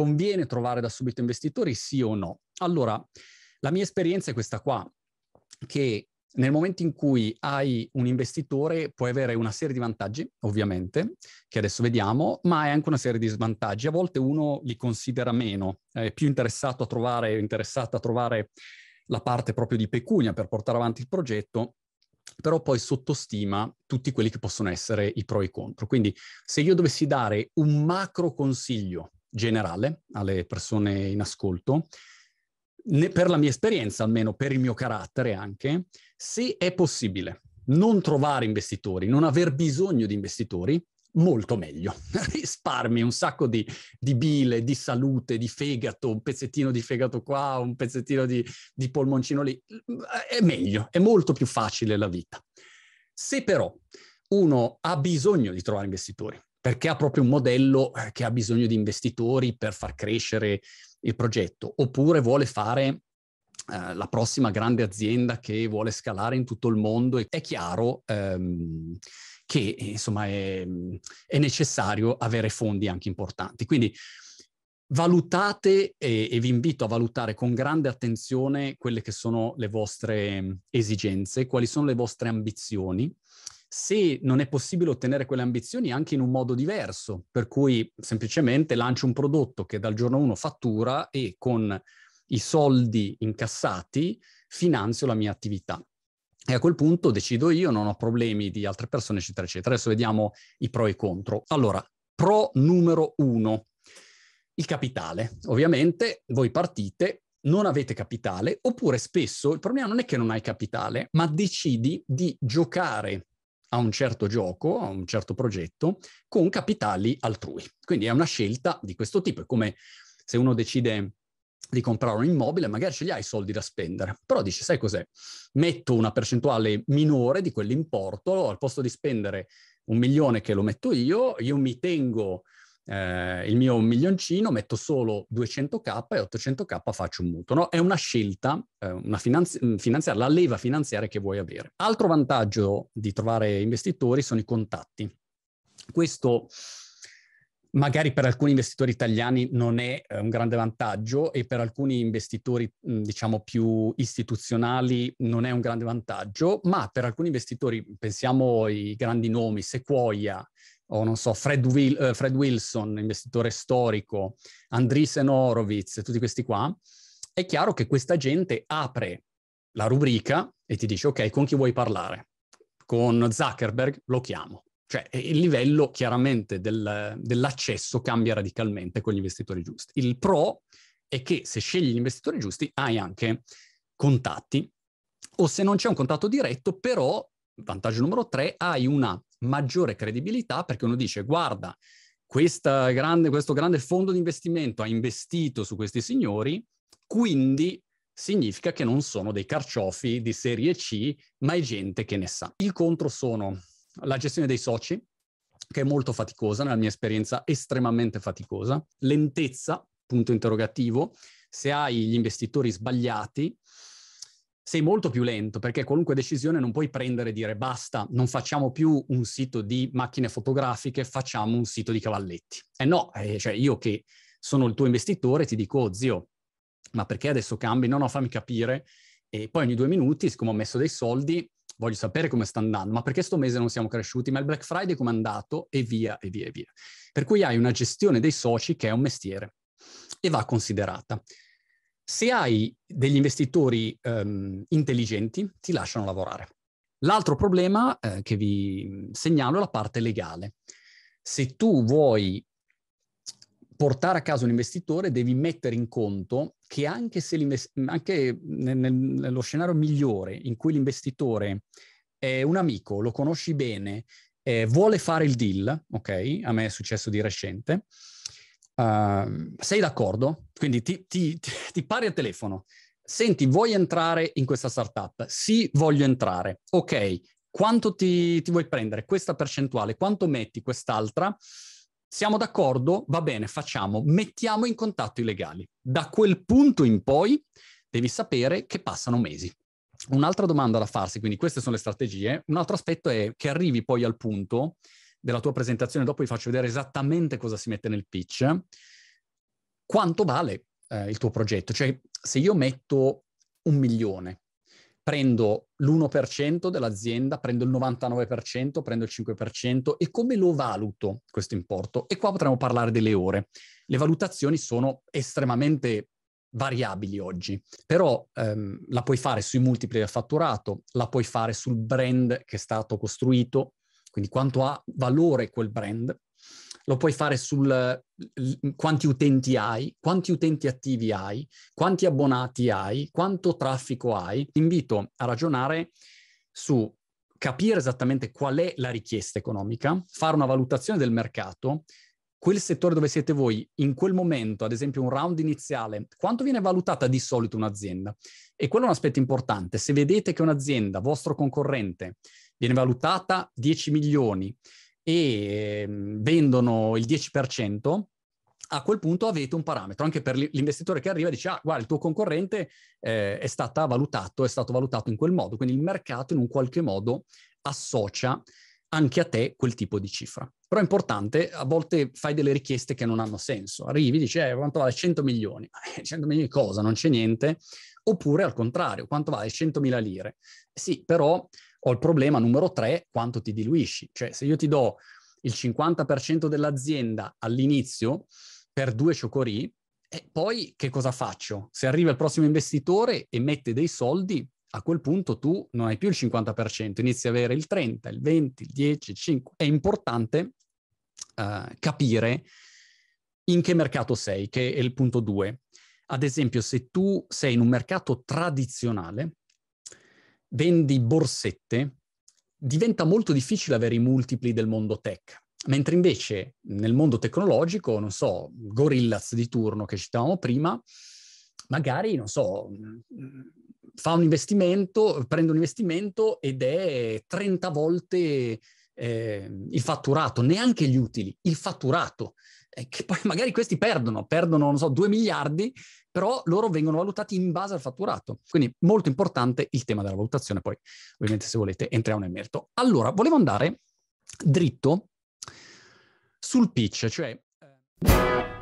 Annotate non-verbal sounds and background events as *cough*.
conviene trovare da subito investitori, sì o no? Allora, la mia esperienza è questa qua, che nel momento in cui hai un investitore puoi avere una serie di vantaggi, ovviamente, che adesso vediamo, ma hai anche una serie di svantaggi. A volte uno li considera meno, è più interessato a trovare, interessato a trovare la parte proprio di pecunia per portare avanti il progetto, però poi sottostima tutti quelli che possono essere i pro e i contro. Quindi se io dovessi dare un macro consiglio generale alle persone in ascolto, per la mia esperienza, almeno per il mio carattere anche, se è possibile non trovare investitori, non aver bisogno di investitori, molto meglio. *laughs* Risparmi un sacco di, di, bile, di salute, di fegato, un pezzettino di fegato qua, un pezzettino di, di polmoncino lì. È meglio, è molto più facile la vita. Se però uno ha bisogno di trovare investitori, perché ha proprio un modello eh, che ha bisogno di investitori per far crescere il progetto, oppure vuole fare eh, la prossima grande azienda che vuole scalare in tutto il mondo, è chiaro ehm, che insomma è, è, necessario avere fondi anche importanti. Quindi valutate e, e vi invito a valutare con grande attenzione quelle che sono le vostre esigenze, quali sono le vostre ambizioni se non è possibile ottenere quelle ambizioni anche in un modo diverso, per cui semplicemente lancio un prodotto che dal giorno 1 fattura e con i soldi incassati finanzio la mia attività. E a quel punto decido io, non ho problemi di altre persone, eccetera, eccetera. Adesso vediamo i pro e i contro. Allora, pro numero uno, il capitale. Ovviamente voi partite non avete capitale, oppure spesso il problema non è che non hai capitale, ma decidi di giocare a un certo gioco, a un certo progetto, con capitali altrui. Quindi è una scelta di questo tipo. È come se uno decide di comprare un immobile, magari ce li hai i soldi da spendere, però dici, sai cos'è? Metto una percentuale minore di quell'importo, al posto di spendere un milione che lo metto io, io mi tengo eh, il mio milioncino, metto solo 200k e 800k faccio un mutuo. No? È una scelta, eh, una finanzi- mm, finanziaria, la leva finanziaria che vuoi avere. Altro vantaggio di trovare investitori sono i contatti. Questo magari per alcuni investitori italiani non è eh, un grande vantaggio e per alcuni investitori, mm, diciamo, più istituzionali non è un grande vantaggio, ma per alcuni investitori, pensiamo ai grandi nomi, Sequoia, o non so, Fred, Will, uh, Fred Wilson, investitore storico, Andreessen Horowitz, tutti questi qua, è chiaro che questa gente apre la rubrica e ti dice, ok, con chi vuoi parlare? Con Zuckerberg lo chiamo. Cioè il livello chiaramente del, dell'accesso cambia radicalmente con gli investitori giusti. Il pro è che se scegli gli investitori giusti hai anche contatti o se non c'è un contatto diretto, però, vantaggio numero tre, hai una maggiore credibilità perché uno dice guarda, grande, questo grande fondo di investimento ha investito su questi signori, quindi significa che non sono dei carciofi di serie C, ma è gente che ne sa. Il contro sono la gestione dei soci, che è molto faticosa, nella mia esperienza estremamente faticosa, lentezza, punto interrogativo, se hai gli investitori sbagliati, sei molto più lento perché qualunque decisione non puoi prendere e dire basta, non facciamo più un sito di macchine fotografiche, facciamo un sito di cavalletti. Eh no, eh, cioè io che sono il tuo investitore ti dico, oh, zio, ma perché adesso cambi? No, no, fammi capire. E poi ogni due minuti, siccome ho messo dei soldi, voglio sapere come sta andando, ma perché sto mese non siamo cresciuti, ma il Black Friday come è andato e via, e via, e via. Per cui hai una gestione dei soci che è un mestiere e va considerata. Se hai degli investitori um, intelligenti, ti lasciano lavorare. L'altro problema eh, che vi segnalo è la parte legale. Se tu vuoi portare a casa un investitore, devi mettere in conto che anche, se anche nel, nello scenario migliore in cui l'investitore è un amico, lo conosci bene, eh, vuole fare il deal, ok? A me è successo di recente, Uh, sei d'accordo? Quindi ti, ti, ti, ti pari al telefono. Senti, vuoi entrare in questa startup? Sì, voglio entrare. Ok, quanto ti, ti vuoi prendere? Questa percentuale, quanto metti quest'altra? Siamo d'accordo? Va bene, facciamo. Mettiamo in contatto i legali. Da quel punto in poi devi sapere che passano mesi. Un'altra domanda da farsi, quindi queste sono le strategie. Un altro aspetto è che arrivi poi al punto della tua presentazione, dopo vi faccio vedere esattamente cosa si mette nel pitch. quanto vale eh, il tuo progetto. Cioè, se io metto un milione, prendo l'1% dell'azienda, prendo il 99%, prendo il 5% e come lo valuto questo importo? E qua potremmo parlare delle ore. Le valutazioni sono estremamente variabili oggi, però ehm, la puoi fare sui multipli del fatturato, la puoi fare sul brand che è stato costruito, quindi quanto ha valore quel brand, lo puoi fare sul quanti utenti hai, quanti utenti attivi hai, quanti abbonati hai, quanto traffico hai. Ti invito a ragionare su capire esattamente qual è la richiesta economica, fare una valutazione del mercato, quel settore dove siete voi, in quel momento, ad esempio un round iniziale, quanto viene valutata di solito un'azienda? E quello è un aspetto importante. Se vedete che un'azienda, vostro concorrente, viene valutata 10 milioni e vendono il 10%, a quel punto avete un parametro. Anche per l'investitore che arriva e dice ah guarda il tuo concorrente eh, è stato valutato è stato valutato in quel modo. Quindi il mercato in un qualche modo associa anche a te quel tipo di cifra. Però è importante a volte fai delle richieste che non hanno senso. Arrivi dici eh, quanto vale? 100 milioni. Eh, 100 milioni di cosa? Non c'è niente. Oppure al contrario quanto vale? 100 mila lire. Sì però ho il problema numero tre, quanto ti diluisci. Cioè, se io ti do il 50% dell'azienda all'inizio per due ciocorì, e poi che cosa faccio? Se arriva il prossimo investitore e mette dei soldi, a quel punto tu non hai più il 50%, inizi ad avere il 30, il 20, il 10, il 5. È importante uh, capire in che mercato sei, che è il punto 2. Ad esempio, se tu sei in un mercato tradizionale, vendi borsette, diventa molto difficile avere i multipli del mondo tech. Mentre invece nel mondo tecnologico, non so, Gorillaz di turno che citavamo prima, magari, non so, fa un investimento, prende un investimento ed è 30 volte eh, il fatturato, neanche gli utili, il fatturato. Che poi *laughs* magari questi perdono, perdono, non so, 2 miliardi però loro vengono valutati in base al fatturato. Quindi molto importante il tema della valutazione, poi ovviamente se volete entriamo nel merito. Allora, volevo andare dritto sul pitch, cioè... Eh...